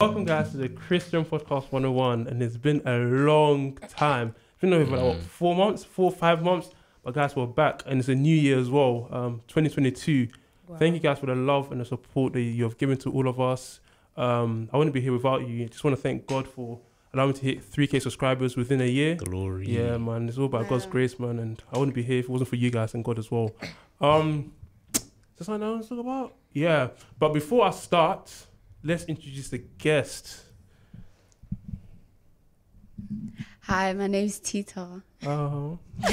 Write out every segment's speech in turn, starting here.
Welcome, guys, to the Christian Podcast 101. And it's been a long time. It's been over like, what, four months, four, five months. But, guys, we're back. And it's a new year as well, um, 2022. Thank you, guys, for the love and the support that you have given to all of us. Um, I wouldn't be here without you. I just want to thank God for allowing me to hit 3K subscribers within a year. Glory. Yeah, man. It's all about God's grace, man. And I wouldn't be here if it wasn't for you guys and God as well. Um, is there something I want to talk about? Yeah. But before I start, let's introduce the guest. Hi, my name's Tita. Oh. Not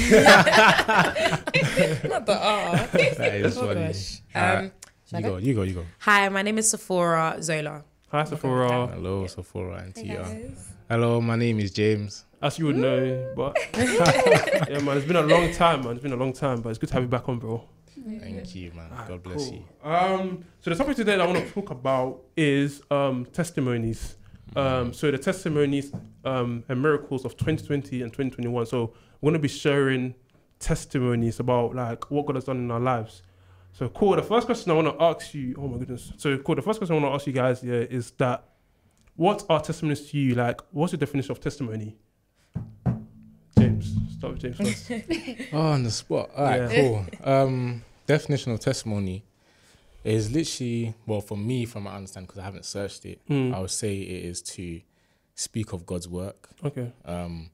the R. That is Oh funny. gosh. Um, shall you go? go, you go, you go. Hi, my name is Sephora Zola. Hi, Sephora. Hello, Sephora and Tia. Hello, my name is James. As you would know, but yeah, man, it's been a long time, man. It's been a long time, but it's good to have you back on, bro. Thank you, man. Ah, God bless cool. you. Um, so the topic today that I want to talk about is um, testimonies. Um, so the testimonies um, and miracles of 2020 and 2021. So we're going to be sharing testimonies about like what God has done in our lives. So cool. The first question I want to ask you. Oh my goodness. So cool. The first question I want to ask you guys yeah is that what are testimonies to you? Like, what's your definition of testimony? James, start with James first. Oh, on the spot. All right, Yeah. cool. Um, definition of testimony is literally, well, for me, from my understanding, because I haven't searched it, Mm. I would say it is to speak of God's work. Okay. Um,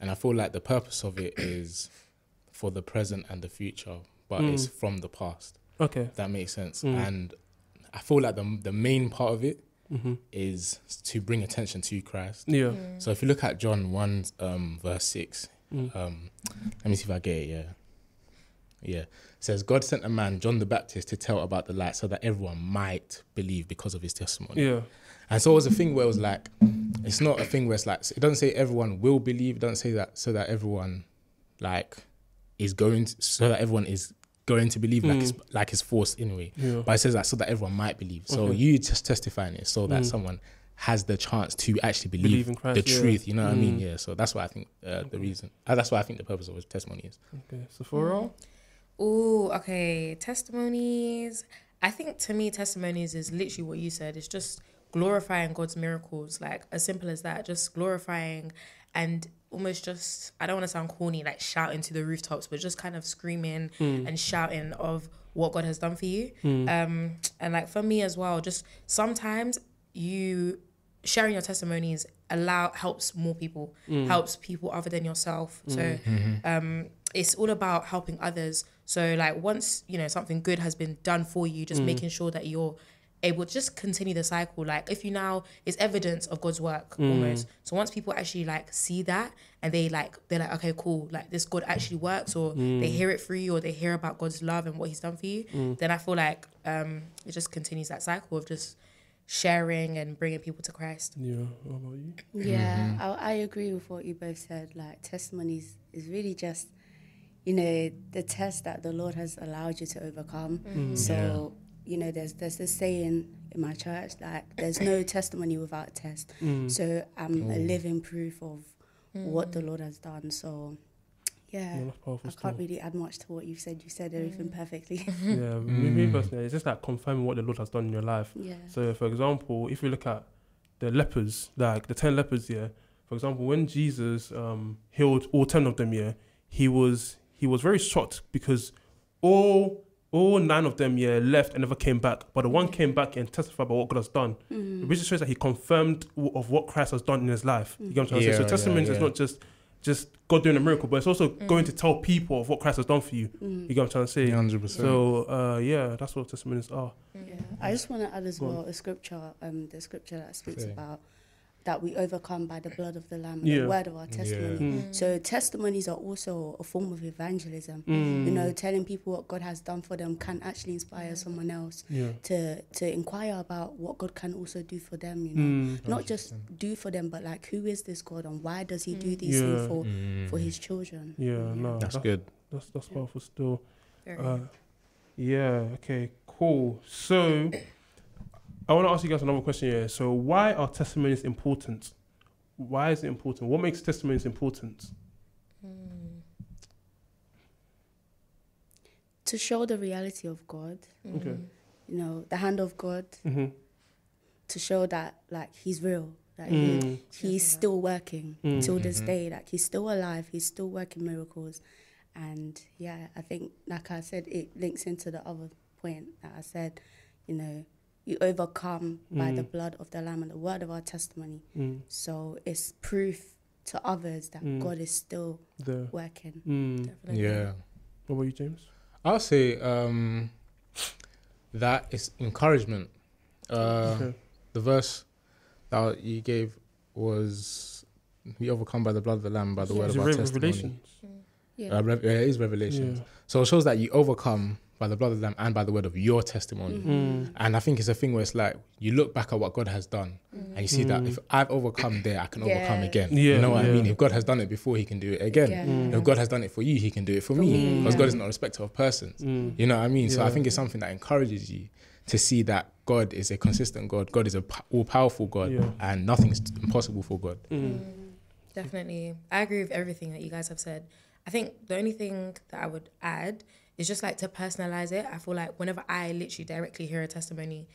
and I feel like the purpose of it is for the present and the future, but Mm. it's from the past. Okay. If that makes sense. Mm. And I feel like the the main part of it hmm is to bring attention to Christ. Yeah. So if you look at John 1, um, verse 6, Mm. um, let me see if I get it, yeah. Yeah. It says, God sent a man, John the Baptist, to tell about the light so that everyone might believe because of his testimony. Yeah. And so it was a thing where it was like, it's not a thing where it's like, it doesn't say everyone will believe, it doesn't say that so that everyone, like, is going, to, so that everyone is going to believe like, Mm. it's, like it's forced anyway. Yeah. But it says that so that everyone might believe. So Okay. you just testifying it so that Mm. someone has the chance to actually believe, Believe in Christ, the yeah. truth. You know what I mean? Mm. Yeah. So that's why I think uh, the reason. Uh, that's why I think the purpose of his testimony is. Okay. Sephora. Ooh, okay. Testimonies. I think to me, testimonies is literally what you said. It's just glorifying God's miracles, like as simple as that. Just glorifying and almost just, I don't want to sound corny, like shouting to the rooftops, but just kind of screaming Mm. and shouting of what God has done for you. Mm. Um, and like for me as well, just sometimes you sharing your testimonies allow helps more people, Mm. helps people other than yourself. So um, it's all about helping others. So like once you know something good has been done for you, just mm. making sure that you're able to just continue the cycle. Like if you now it's evidence of God's work mm. almost. So once people actually like see that and they like they're like okay cool like this God actually works or mm. they hear it through you or they hear about God's love and what He's done for you, then I feel like um it just continues that cycle of just sharing and bringing people to Christ. Yeah. What about you? Yeah, mm-hmm. I, I agree with what you both said. Like testimonies is really just, you know, the test that the Lord has allowed you to overcome. Mm. Mm, so, you know, there's there's this saying in my church that there's no testimony without a test. Mm. So I'm a oh. living proof of what the mm. Lord has done. So, yeah. Yeah, that's powerful I stuff. can't really add much to what you've said. You said everything perfectly. Yeah, me, me personally, it's just like confirming what the Lord has done in your life. yeah. So, for example, if you look at the lepers, like the ten lepers, yeah. For example, when Jesus um, healed all ten of them, yeah, he was he was very shocked because all all nine of them, yeah, left and never came back. But the one came back and testified about what God has done. Mm. It just shows that he confirmed w- of what Christ has done in his life. You get what I'm trying to say? Yeah, So yeah, testimonies is not just just God doing a miracle, but it's also going to tell people of what Christ has done for you. Mm. You get what I'm trying to say? 100%. So uh, yeah, that's what testimonies are. Yeah. I just want to add as Go on. well a scripture, um, the scripture that speaks Say. about that we overcome by the blood of the Lamb, Yeah. the word of our testimony. Mm. So testimonies are also a form of evangelism. Mm. You know, telling people what God has done for them can actually inspire someone else Yeah. to to inquire about what God can also do for them. You know, Mm. not just do for them, but like who is this God and why does He do these Yeah. things for Mm. for His children? Yeah, no, That's that's good. That's that's powerful still. Uh, yeah. Okay. Cool. So, I want to ask you guys another question here. So, why are testimonies important? Why is it important? What makes testimonies important? To show the reality of God, Okay. you know, the hand of God, Mm-hmm. to show that like he's real, that Mm. he, he's still working Mm. till this day, like he's still alive, he's still working miracles, and yeah, I think like I said, it links into the other point that I said, you know, you overcome by the Mm. blood of the lamb and the word of our testimony. Mm. So it's proof to others that Mm. God is still The working. mm. Yeah. What about you, James? I'll say um, that is encouragement. Uh, Okay. The verse that you gave was, "We overcome by the blood of the Lamb, by the word of our Re- testimony." Revelations? Yeah. Uh, Rev- yeah, it is Revelation. Yeah. So it shows that you overcome by the blood of the Lamb and by the word of your testimony. Mm. And I think it's a thing where it's like you look back at what God has done, and you see that Mm. if I've overcome there, I can overcome again. Yeah, you know what yeah. I mean? If God has done it before, He can do it again. Again, Mm. If God has done it for you, He can do it for me. me, Because yeah. God is not a respecter of persons. Mm. You know what I mean? So I think it's something that encourages you to see that God is a consistent God. God is a all powerful God, Yeah. and nothing's impossible for God. Mm. Definitely. I agree with everything that you guys have said. I think the only thing that I would add is just like to personalize it. I feel like whenever I literally directly hear a testimony,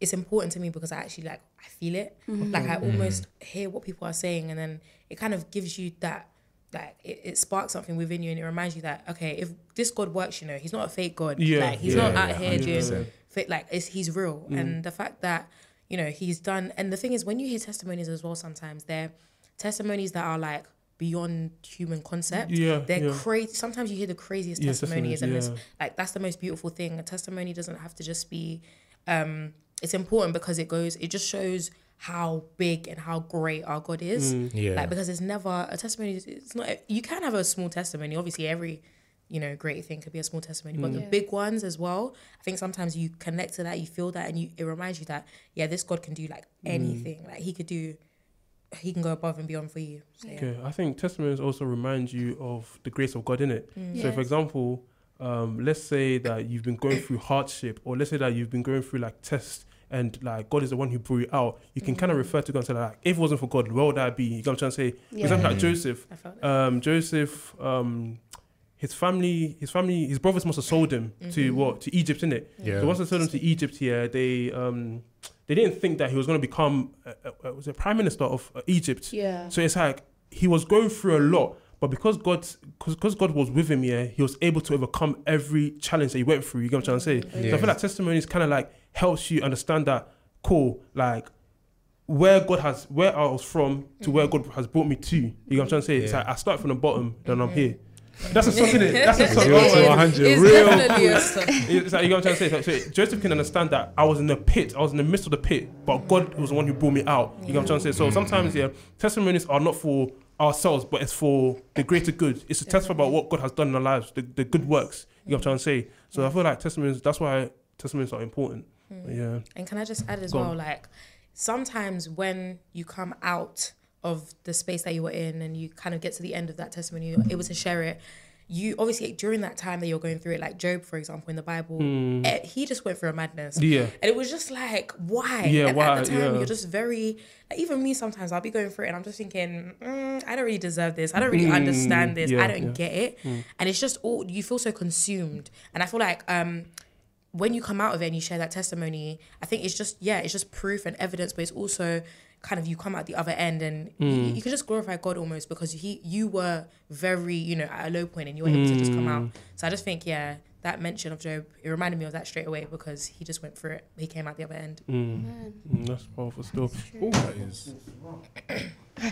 it's important to me because I actually like I feel it. Mm-hmm. Like I almost mm. hear what people are saying and then it kind of gives you that like it, it sparks something within you and it reminds you that okay, if this God works, you know, he's not a fake God. Yeah, Like he's yeah, not out yeah, here doing 100%. fake like it's he's real. Mm. And the fact that, you know, he's done and the thing is when you hear testimonies as well sometimes they're testimonies that are like beyond human concept. Yeah, They're yeah. crazy. Sometimes you hear the craziest Yeah, testimonies, testimonies, and yeah. it's like that's the most beautiful thing. A testimony doesn't have to just be. Um, it's important because it goes. It just shows how big and how great our God is. Mm. Yeah. Like because it's never a testimony. It's not. You can have a small testimony. Obviously, every you know great thing could be a small testimony, but the Yeah. big ones as well. I think sometimes you connect to that, you feel that, and you it reminds you that yeah, this God can do like anything. Like He could do. He can go above and beyond for you. So, yeah. Okay, I think testimonies also remind you of the grace of God in it. Mm. So, for example, um, let's say that you've been going through hardship, or let's say that you've been going through like tests, and like God is the one who brought you out. You can Mm. kind of refer to God and say like, if it wasn't for God, where would I be? You know what I'm trying to say? For Yeah. example, like. Joseph. I felt. Um, Joseph, um, his family, his family, his brothers must have sold him to Mhm. what? To Egypt, innit? Yeah. So once they sold him to Egypt here, they um, they didn't think that he was going to become uh, uh, was a prime minister of uh, Egypt. Yeah. So it's like he was going through a lot, but because God, because God was with him, yeah, he was able to overcome every challenge that he went through. You get what I'm trying to say? So I Yeah. feel like testimonies kind of like helps you understand that cool, like where God has, where I was from to where God has brought me to. You get what I'm trying to say? It's like I start from the bottom, then I'm here. That's a song, isn't it? That's a song. Zero to Oh, 100 It's real definitely a song. it's like you know what I'm trying to say. So, so Joseph can understand that I was in the pit, I was in the midst of the pit, but God was the one who brought me out. You know what I'm trying to say. So mm. sometimes, yeah, testimonies are not for ourselves, but it's for the greater good. It's a testimony about what God has done in our lives, the, the good works. You know what I'm trying to say. So I feel like testimonies. That's why testimonies are important. Hmm. Yeah. And can I just add as Go on. well, like sometimes when you come out of the space that you were in and you kind of get to the end of that testimony, you're able to share it. You obviously during that time that you're going through it, like Job, for example, in the Bible, eh, he just went through a madness. Yeah. And it was just like, why? Yeah, and why? At the time, Yeah. you're just very, like, even me sometimes, I'll be going through it and I'm just thinking, mm, I don't really deserve this. I don't really Mm, understand this. yeah, I don't yeah. get it. And it's just all, you feel so consumed. And I feel like, um, when you come out of it and you share that testimony, I think it's just yeah, it's just proof and evidence, but it's also kind of you come out the other end and you, you can just glorify God almost because he you were very you know at a low point and you were able to just come out. So I just think yeah, that mention of Job it reminded me of that straight away because he just went through it, he came out the other end. Mm, mm, that's powerful stuff. Oh, That is-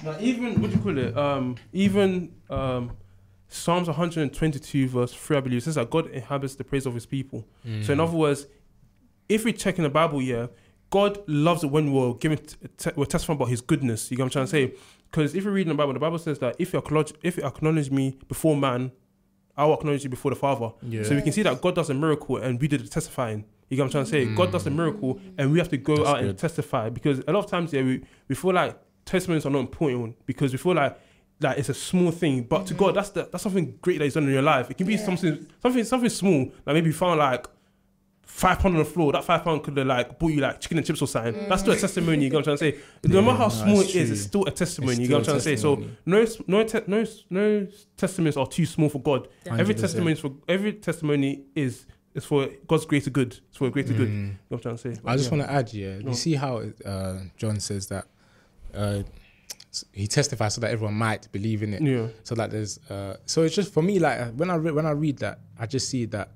Now, even what do you call it? Um, even um, Psalms 122 verse three, I believe, it says that God inhabits the praise of His people. So in other words, if we check in the Bible, yeah, God loves it when we're giving, te- we're testifying about His goodness. You know what I'm trying to say? Mm-hmm. Because if you read in the Bible, the Bible says that if you acknowledge, if you acknowledge me before man, I will acknowledge you before the Father. Yeah. So we can see that God does a miracle and we did the testifying. You get what I'm trying to say? God does a mm. miracle and we have to go That's out and testify because a lot of times, yeah, we, we feel like testimonies are not important because we feel like like it's a small thing, but to mm-hmm. God, that's the, that's something great that He's done in your life. It can be Yeah. something something something small. Like maybe you found like five pound on the floor. That five pound could have like bought you like chicken and chips or something. That's still a testimony. You know what I'm trying to say? No Yeah, matter how no, small it's it is, still a testimony. It's you know what I'm still trying to say? So no s- no te- no no testimonies are too small for God. Every testimony is for every testimony is it's for God's greater good. It's for a greater good. You know what I'm trying to say? I just Yeah. want to add, yeah. Go on. You see how uh, John says that uh, he testifies so that everyone might believe in it. Yeah. So that there's, uh, so it's just for me like when I re- when I read that, I just see that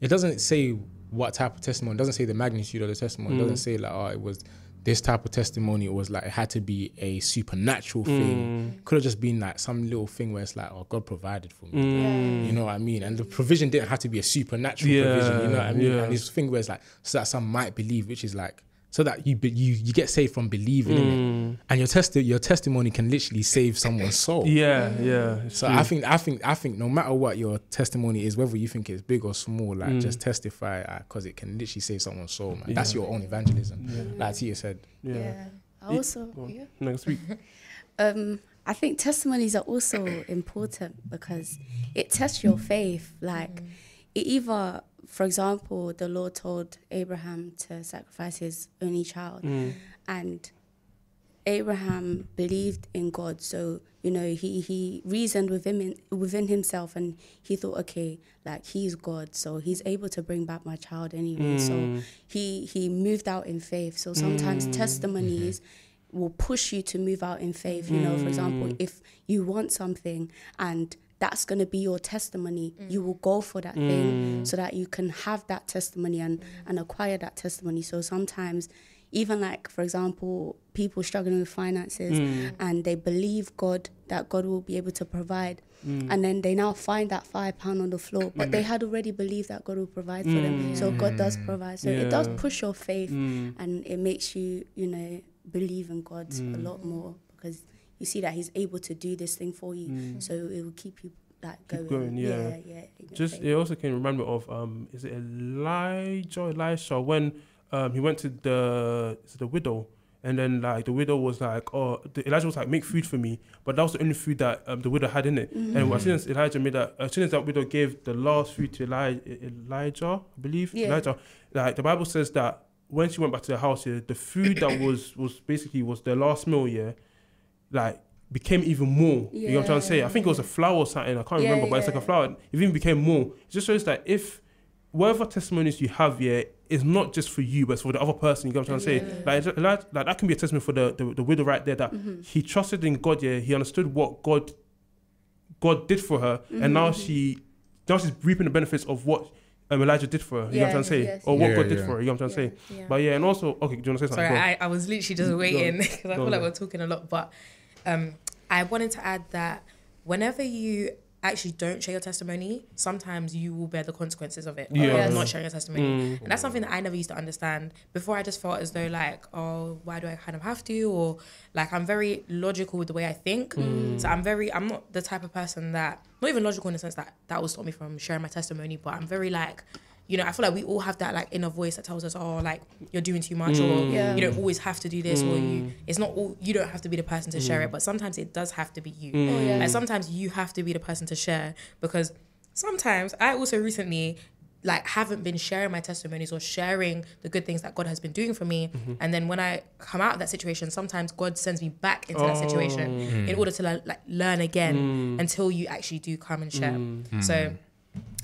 it doesn't say what type of testimony. It doesn't say the magnitude of the testimony. It Mm. doesn't say like oh it was this type of testimony. It was like it had to be a supernatural thing. Mm. Could have just been like some little thing where it's like oh God provided for me. Mm. You know what I mean? And the provision didn't have to be a supernatural Yeah, provision. You know what I mean? yeah. And this thing where it's like so that some might believe, which is like so that you be, you you get saved from believing in Mm. it, and your test your testimony can literally save someone's soul. Yeah, yeah. So true. I think I think I think no matter what your testimony is, whether you think it's big or small, like Mm. just testify because it can literally save someone's soul, man. That's your own evangelism. Yeah. Like Tia said. yeah. Yeah. I also, yeah. Next week. um, I think testimonies are also important because it tests your faith. Like, it either, for example, the Lord told Abraham to sacrifice his only child, Mm. and Abraham believed in God. So you know, he he reasoned within within himself, and he thought, okay, like he's God, so he's able to bring back my child anyway. So Mm. he he moved out in faith. So sometimes Mm. testimonies will push you to move out in faith. You know, for example, Mm. if you want something and that's going to be your testimony, Mm. you will go for that thing Mm. so that you can have that testimony and, and acquire that testimony. So sometimes, even like, for example, people struggling with finances Mm. and they believe God that God will be able to provide. Mm. And then they now find that five pound on the floor, but they had already believed that God will provide for them. So God does provide. So it does Mm. Push your faith Mm. and it makes you, you know, believe in God a lot more because you see that He's able to do this thing for you. So it will keep you like Keep going. going, yeah. yeah, yeah. Just faith. it also can remind me of um is it Elijah Elisha when um he went to the is it the widow and then like the widow was like oh the, Elijah was like make food for me but that was the only food that um, the widow had in it and as soon as Elijah made that as soon as that widow gave the last food to Eli- Elijah I believe Yeah. Elijah like the Bible says that when she went back to the house yeah, the food that was was basically was their last meal yeah like became even more. You know what I'm trying to say? I think it was a flour or something. I can't Yeah, remember, but it's like a flour. It even became more. It just shows that if whatever testimonies you have here is not just for you, but it's for the other person. You know what I'm trying to say? Like, it's- like, like that can be a testimony for the, the, the widow right there that Mm-hmm. he trusted in God. Yeah, he understood what God God did for her, and Mm-hmm. now she now she's reaping the benefits of what. Um, Elijah did for her, you know what I'm trying to say, Yes, or what yes. God Yeah, did yeah. for her, you know what I'm trying to say. Yeah. But yeah, and also, okay, do you want to say something? Sorry, I, I was literally just waiting because I feel like we're talking a lot. But um, I wanted to add that whenever you actually don't share your testimony, sometimes you will bear the consequences of it. of Yeah. not sharing your testimony. Mm. And that's something that I never used to understand. Before I just felt as though like, oh, why do I kind of have to? Or like I'm very logical with the way I think. Mm. So I'm very I'm not the type of person that not even logical in the sense that that will stop me from sharing my testimony, but I'm very like you know, I feel like we all have that like inner voice that tells us, oh, like you're doing too much, or Yeah. you don't always have to do this, or you. Mm. It's not all. You don't have to be the person to share it, mm. but sometimes it does have to be you. Oh, yeah. Like sometimes you have to be the person to share because sometimes I also recently like haven't been sharing my testimonies or sharing the good things that God has been doing for me. Mm-hmm. And then when I come out of that situation, sometimes God sends me back into that situation oh. in order to le- like learn again until you actually do come and share. So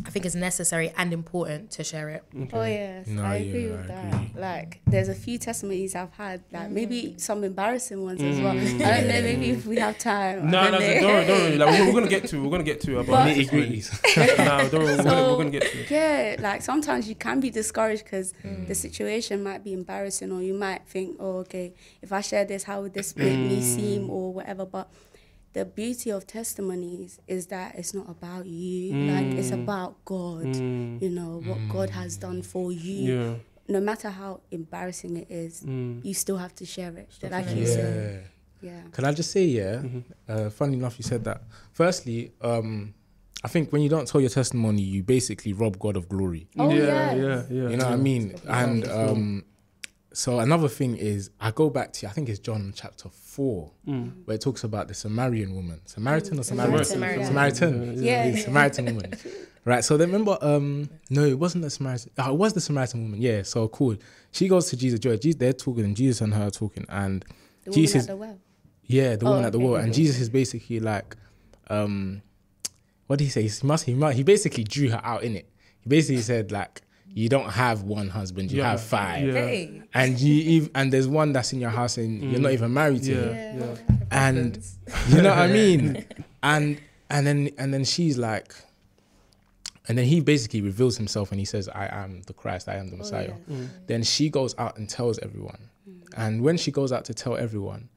I think it's necessary and important to share it. Oh yes, No, I yeah, agree I with that. Like, there's a few testimonies I've had, like mm. maybe some embarrassing ones as well. Mm. I don't know, maybe if we have time. I No, don't no, know. don't worry, don't worry. Like, we're, we're gonna get to, we're gonna get to about But- Nitty gritties. no, don't worry, we're, gonna, we're gonna get to. Yeah, like sometimes you can be discouraged because mm. the situation might be embarrassing, or you might think, oh, okay, if I share this, how would this make me seem, or whatever. But the beauty of testimonies is that it's not about you, like it's about God. You know what God has done for you. Yeah. No matter how embarrassing it is, Mm. you still have to share it. Still like have you to said, Yeah. yeah. Can I just say, yeah? Mm-hmm. Uh, funny enough, you said that. Firstly, um, I think when you don't tell your testimony, you basically rob God of glory. Oh, yeah, yes. yeah, yeah. You know what I mean? And um, so another thing is, I go back to I think it's John chapter four, Mm. where it talks about the Samaritan woman, Samaritan or Samaritan, Samaritan, Samaritan, yeah. Yeah, yeah. Samaritan woman. Right. So then remember, um, no, it wasn't the Samaritan. Oh, it was the Samaritan woman. Yeah. So cool. She goes to Jesus. Joy. Jesus, they're talking, and Jesus and her are talking, and The woman Jesus. at the well. Yeah, the Oh, woman at the okay. wall, and Jesus is basically like, um, what did he say? He must, he must, he basically drew her out in it. he basically said like you don't have one husband, you Yeah. have five, Yeah. Hey. and you and there's one that's in your house and you're mm. not even married to. him. Yeah, yeah. and you know what I mean. And and then and then she's like, and then he basically reveals himself and he says, "I am the Christ. I am the oh, Messiah." Mm. Then she goes out and tells everyone, mm. and when she goes out to tell everyone.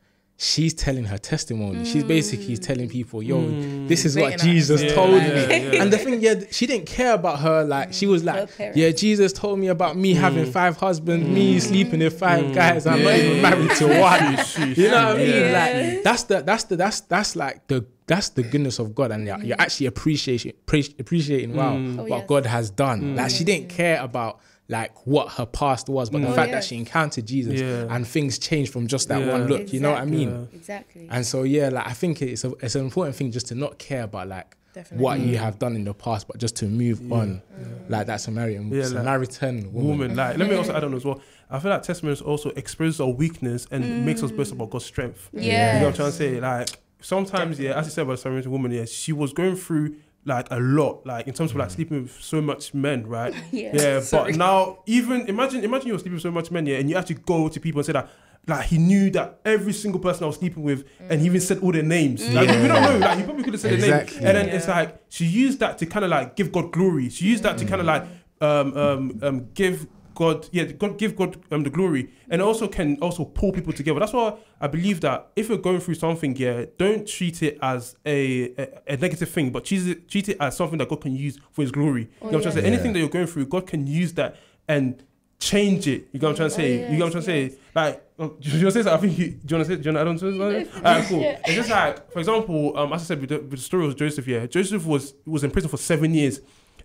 She's telling her testimony. She's basically telling people, "Yo, mm. this is what Jesus Yeah, told yeah, me." yeah. And the thing, yeah, she didn't care about her. Like she was like, "Yeah, Jesus told me about me having mm. five husbands, me sleeping with five mm. guys. I'm not even married to one." Sheesh, You know what I mean? Yeah. Like that's the that's the that's that's like the that's the goodness of God, and you're, you're actually appreciating appreciating wow Oh, what yes. God has done. Like she didn't care about like what her past was, but the Oh, fact that she encountered Jesus Yeah. and things changed from just that Yeah. one look. You know what I mean? Exactly. And so yeah, like I think it's a, it's an important thing just to not care about like Definitely. what you mm. have done in the past, but just to move on, mm. like that Samaritan Yeah, like- Samaritan woman. woman. Like, let me also add on as well. I feel like testimonies also exposes our weakness and makes us boast about God's strength. Yeah, You know what I'm trying to say? Like sometimes, yeah, as you said about the Samaritan woman, yeah, she was going through like a lot, like in terms of like sleeping with so much men, right? Yeah. Yeah, Sorry. but now even imagine imagine you're sleeping with so much men, yeah, and you actually go to people and say that like he knew that every single person I was sleeping with, and he even said all their names. Like we don't know, like he probably could have said their name, and then it's like she used that to kind of like give God glory. She used that to kind of like um um um give. God, yeah, God give God um, the glory, and also can also pull people together. That's why I believe that if you're going through something, yeah, don't treat it as a a, a negative thing, but treat it treat it as something that God can use for His glory. you know what I'm trying to say? yeah. Anything that you're going through, God can use that and change it. You know what I'm trying to say? you know what I'm trying to say? Like, um, do you want to say something? I think you, do you want to say? Do you want to add on to this? Alright, cool. It's just like, for example, um, as I said with the, with the story of Joseph, yeah, Joseph was was in prison for seven years.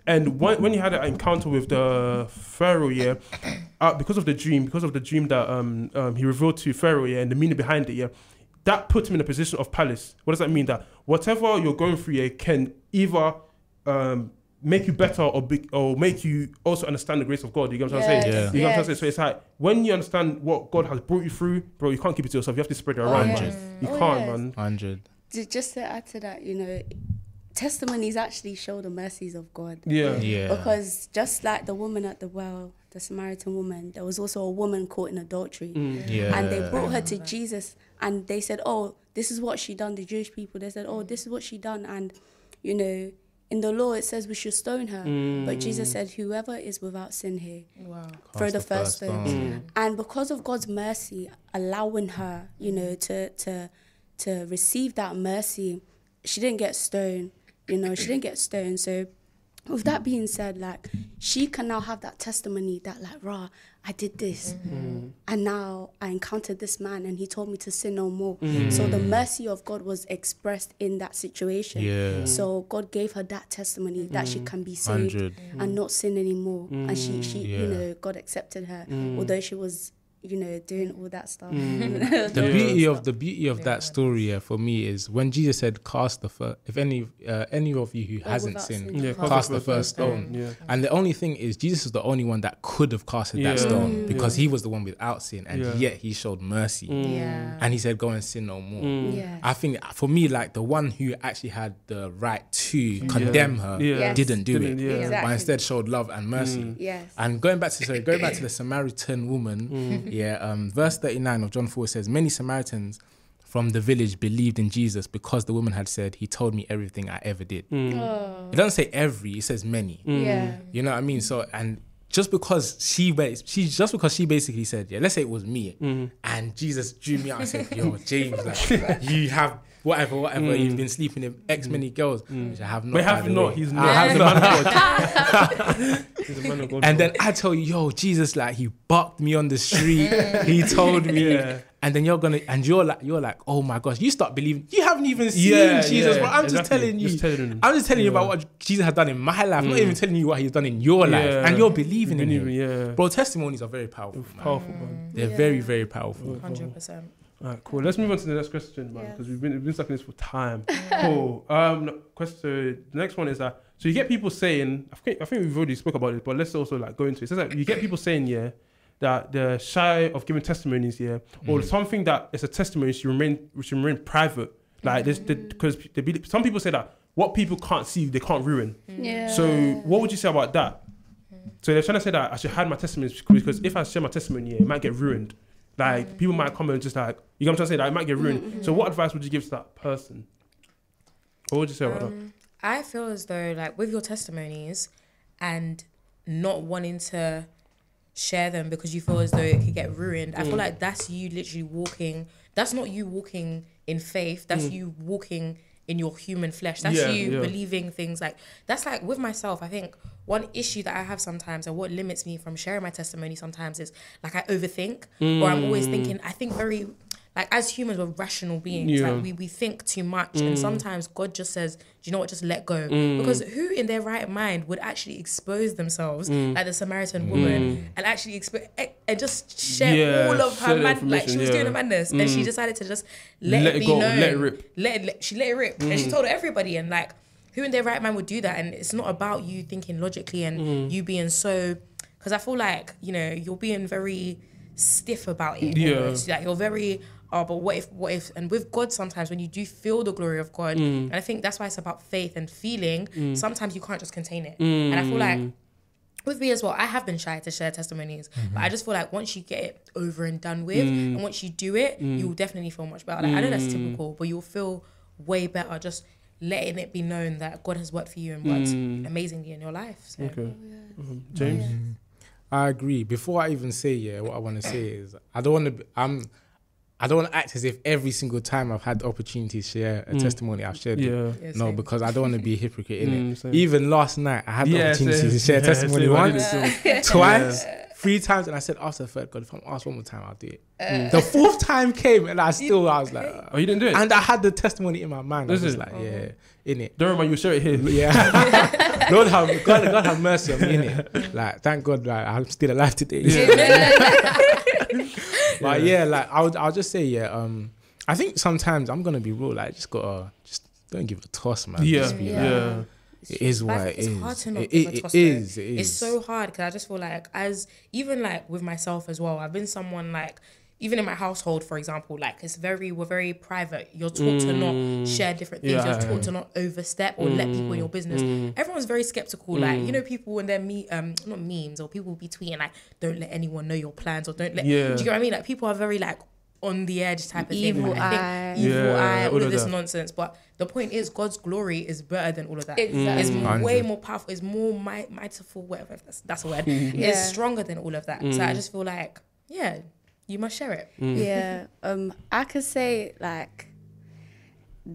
And when, when he had an encounter with the Pharaoh, yeah, uh, because of the dream, because of the dream that um, um, he revealed to Pharaoh, yeah, and the meaning behind it, yeah, that put him in a position of palace. What does that mean? That whatever you're going through, yeah, can either um, make you better or be, or make you also understand the grace of God. You get what I'm trying to say? You get what I'm trying to yes. say? So it's like when you understand what God has brought you through, bro, you can't keep it to yourself. You have to spread it Oh, around, yes. man. You Oh, can't, yes. man. Hundred. Just to add to that, you know, testimonies actually show the mercies of God. Yeah. Yeah. Because just like the woman at the well, the Samaritan woman, there was also a woman caught in adultery. Mm. Yeah. And they brought her to Jesus and they said, Oh, this is what she done, the Jewish people. They said, Oh, this is what she done. And, you know, in the law it says we should stone her. But Jesus mm. said, Whoever is without sin here, Wow. throw the the first first stone. stone. Mm. And because of God's mercy, allowing her, you know, to to to receive that mercy, she didn't get stoned. You know, she didn't get stoned. So with that being said, like she can now have that testimony that like, rah, I did this. Mm-hmm. And now I encountered this man and he told me to sin no more. Mm. So the mercy of God was expressed in that situation. Yeah. So God gave her that testimony that she mm. can be saved and not sin anymore. And she, she you mm. know, God accepted her, although she was, you know, doing all that stuff. Mm. The Yeah. beauty of the beauty of that story yeah, for me is when Jesus said, "Cast the first, if any uh, any of you who Or hasn't sinned, sin. Yeah, cast the first stone." Yeah. And the only thing is, Jesus is the only one that could have casted that Yeah. stone mm. because Yeah. he was the one without sin, and Yeah. yet he showed mercy, mm. Yeah. and he said, "Go and sin no more." Yeah. I think for me, like the one who actually had the right to condemn her Yeah. Yes. didn't do Didn't, it, yeah. but instead showed love and mercy. Yes. And going back to sorry, going back to the Samaritan woman, yeah, um, verse thirty nine of John four says, Many Samaritans from the village believed in Jesus because the woman had said, He told me everything I ever did. Mm. Oh, It doesn't say every, it says many. Mm. yeah. You know what I mean? So and just because she went, she just because she basically said, yeah, let's say it was me, mm. and Jesus drew me out and said, yo, James, like you have whatever, whatever, you've mm. been sleeping with X mm. many girls, mm. which I have not. But by have the not. way. He's I not. have not. man of God. He's a man of God. And then I tell you, yo, Jesus, like he bucked me on the street. he told me, Yeah. and then you're gonna, and you're like, you're like, oh my gosh, you start believing. You haven't even seen Yeah, Jesus, yeah, bro. I'm just telling you. Just telling him. I'm just telling you about what Jesus has done in my life. I'm not even telling you what He's done in your life, and you're believing in Believing, Him. yeah. Bro, testimonies are very powerful. man. Powerful, man. They're Yeah. very, very powerful. Hundred percent. All right, cool. Let's move on to the next question, man, Yes. because we've been we've been stuck in this for time. cool. Um, no, question. The next one is that so you get people saying I think I think we've already spoke about it, but let's also like go into it. So says that you get people saying yeah that they're shy of giving testimonies, yeah, or mm. something that is a testimony should remain which should remain private. Like this, because mm. some people say that what people can't see they can't ruin. Mm. Yeah. So what would you say about that? So they're trying to say that I should hide my testimony because if I share my testimony, yeah, it might get ruined. Like people might come and just like you know what I'm trying to say, that it might get ruined. So what advice would you give to that person? What would you say about that? Um, I feel as though like with your testimonies and not wanting to share them because you feel as though it could get ruined. I Mm. feel like that's you literally walking. That's not you walking in faith. That's you walking in your human flesh. That's Mm. Yeah, you yeah. believing things like that's like with myself. I think one issue that I have sometimes and what limits me from sharing my testimony sometimes is like I overthink or I'm always thinking. I think very like as humans we're rational beings. Yeah. Like we we think too much and sometimes God just says, "Do you know what? Just let go." Mm. Because who in their right mind would actually expose themselves Mm. like the Samaritan woman and actually expo- eh, and just share Yeah, all of her the mad like she was yeah. Mm. doing a madness and she decided to just let, Let it it be go, known. let it rip. Mm. Let, let she let it rip and she told everybody and like who in their right mind would do that and it's not about you thinking logically and Mm. you being so because I feel like you know you're being very stiff about it. Yeah. almost. like you're very. Oh, but what if? What if? And with God, sometimes when you do feel the glory of God, Mm. and I think that's why it's about faith and feeling. Mm. Sometimes you can't just contain it, mm. and I feel like with me as well, I have been shy to share testimonies, but mm-hmm. I just feel like once you get it over and done with, mm. and once you do it, you'll definitely feel much better. Like, I know that's typical, but you'll feel way better just letting it be known that God has worked for you and worked amazingly in your life. So. Okay. Um, James? I agree. Before I even say yeah, what I want to say is I don't want to. I'm. I don't want to act as if every single time I've had the opportunity to share a testimony, I've shared it. Yeah. Yeah, No, because I don't want to be a hypocrite in Mm, it. same. Even last night, I had the Yeah, opportunity same. to share Yeah, testimony same. Once, it too. twice, three times, and I said after the third, God, if I'm asked one more time, I'll do it. The fourth time came, and I still, I was like, uh, Oh, you didn't do it? and I had the testimony in my mind. I was Is just it? like, yeah, in it. Don't worry, you share it here. Yeah, Lord have God, God have mercy on me. Innit? Like, thank God, like, I'm still alive today. Yeah. but yeah, like I'll I'll just say yeah. Um, I think sometimes I'm gonna be real. Like, just gotta just don't give a toss, man. Yeah, Just be yeah. It is what Life it is is. hard to not It- give a it- toss, it is. It is. It's so hard because I just feel like as even like with myself as well, I've been someone like even in my household, for example, like it's very we're very private. You're taught to not share different things. Mm. Yeah. Mm. You're taught to not overstep or let people in your business. Everyone's very skeptical. Like you know, people when they're me um not memes or people will be tweeting like don't let anyone know your plans or don't let. Yeah. Do you get what I mean? Like people are very like on the edge type of Evil thing. I eye. think evil Yeah, eye, all all of of this that. nonsense. But the point is, God's glory is better than all of that. Exactly. It's Mm. way more powerful. It's more might, mightful, whatever. if That's that's a word. Yeah. It's stronger than all of that. So Mm. I just feel like, yeah, you must share it. yeah um i could say like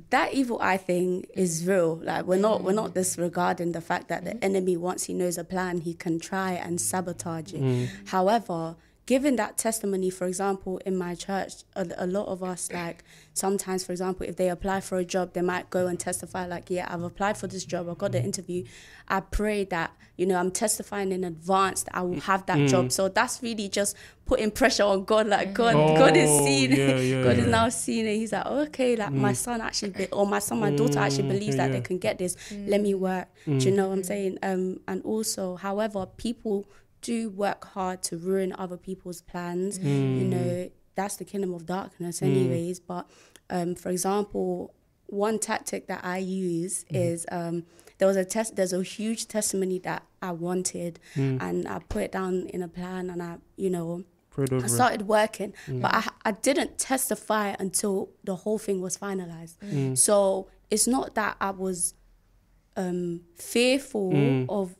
that evil eye thing is real like we're not we're not disregarding the fact that the enemy once he knows a plan he can try and sabotage it however given that testimony for example in my church a, a lot of us like sometimes for example if they apply for a job they might go and testify like yeah i've applied for this job i got the interview. I pray that you know i'm testifying in advance that i will have that job. Mm. So that's really just putting pressure on god like mm-hmm. god god is Oh, seeing yeah, yeah, god is now seeing it. He's like okay like my mm. son actually be, or my son my daughter mm, actually believes that Mm. yeah. they can get this. Let me work. Do you know what i'm saying? Um and also however people do work hard to ruin other people's plans Mm. you know that's the kingdom of darkness anyways but um for example one tactic that i use Mm-hmm. is um there was a test there's a huge testimony that i wanted Mm. and i put it down in a plan and i you know I started working, but I, I didn't testify until the whole thing was finalized. Mm. So it's not that I was um, fearful Mm. of,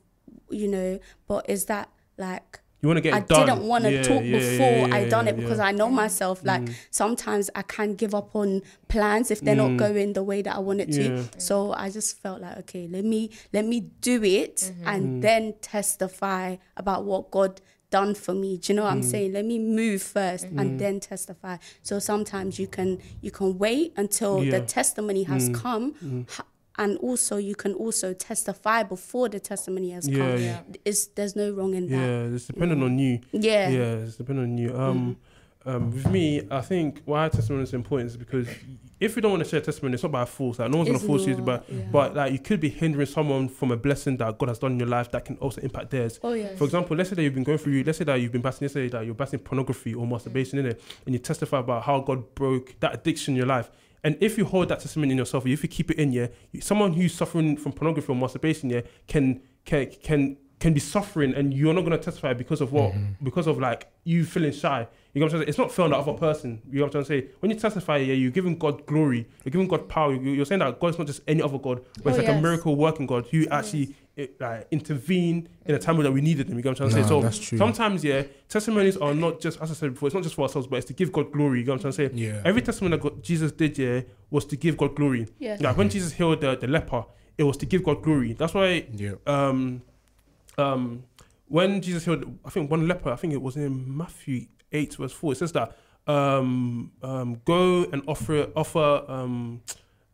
you know, but is that like You want to get I it done. didn't want to Yeah, talk yeah, before yeah, I done it yeah. because I know myself. Mm. Like sometimes I can give up on plans if they're not mm. going the way that I want it to. Mm. So I just felt like okay, let me let me do it mm-hmm. and mm. then testify about what God done for me. Do you know what I'm saying? Let me move 1st and then testify. So sometimes you can you can wait until Yeah. the testimony has come. And also, you can also testify before the testimony has Yeah, come. yeah. It's, there's no wrong in that. Yeah, it's dependent on you. Yeah. Yeah, it's dependent on you. Um, um, with me, I think why testimony is important is because if you don't want to share testimony, it's not by force. Like no one's gonna force you, not, but yeah. but like you could be hindering someone from a blessing that God has done in your life that can also impact theirs. Oh yeah. For example, let's say that you've been going through, let's say that you've been battling, let's say that you're battling pornography or masturbation in it, and you testify about how God broke that addiction in your life. And if you hold that testimony in yourself, or if you keep it in, yeah, you- someone who's suffering from pornography or masturbation, yeah, can can can can be suffering and you're not gonna testify because of what Mm-hmm. because of like you feeling shy. You know what I'm trying to say? It's not fair on the other person. You know what I'm trying to say? When you testify, yeah, you're giving God glory, you're giving God power. You- You're saying that God is not just any other God, but it's Oh, like a miracle working God who actually it, like intervene in a time that we needed them. You know what I'm trying to say? So that's true. sometimes, yeah, testimonies are not just as I said before. It's not just for ourselves, but it's to give God glory. You know what I'm trying to say? Yeah. Every testimony that God, Jesus did, yeah, was to give God glory. Yeah. Like when Jesus healed the, the leper, it was to give God glory. That's why Yeah. um, um, when Jesus healed, I think one leper, I think it was in Matthew 8, verse 4, it says that um, um, go and offer offer um,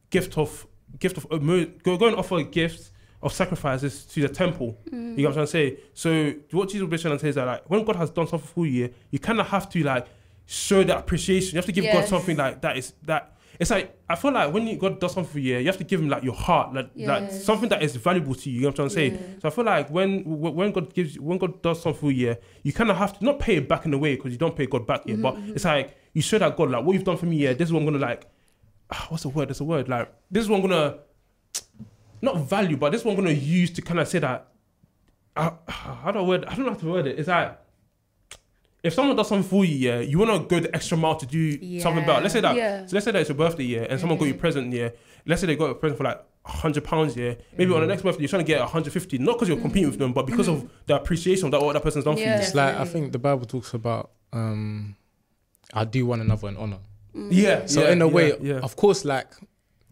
gift of gift of uh, go go and offer gifts of sacrifices to the temple. You know what I'm trying to say? So what Jesus was trying to say is that like when God has done something for you, you kind of have to like show that appreciation. You have to give God something like that is that. It's like I feel like when you, God does something for you, you have to give him like your heart, like like something that is valuable to you. You know what I'm trying to say? Yeah. So I feel like when when God gives you when God does something for you, you kind of have to not pay it back in a way because you don't pay God back yet, but it's like you show that God like what you've done for me. Yeah, this is what I'm gonna like. ah, what's the word? There's a word like this is what I'm gonna not value, but this one I'm gonna use to kind of say that. Uh, how do I word? I don't know how to word it. It's like if someone does something for you, yeah, you wanna go the extra mile to do something about. Let's say that. Yeah. So let's say that it's your birthday, yeah, and someone got you a present, yeah. Let's say they got a present for like hundred pounds, yeah. Maybe on the next birthday you're trying to get 150, not because you're competing with them, but because of the appreciation that what that person's done for you. It's like I think the Bible talks about um, I do one another in honor. Yeah. So yeah, in a yeah, way, yeah. of course, like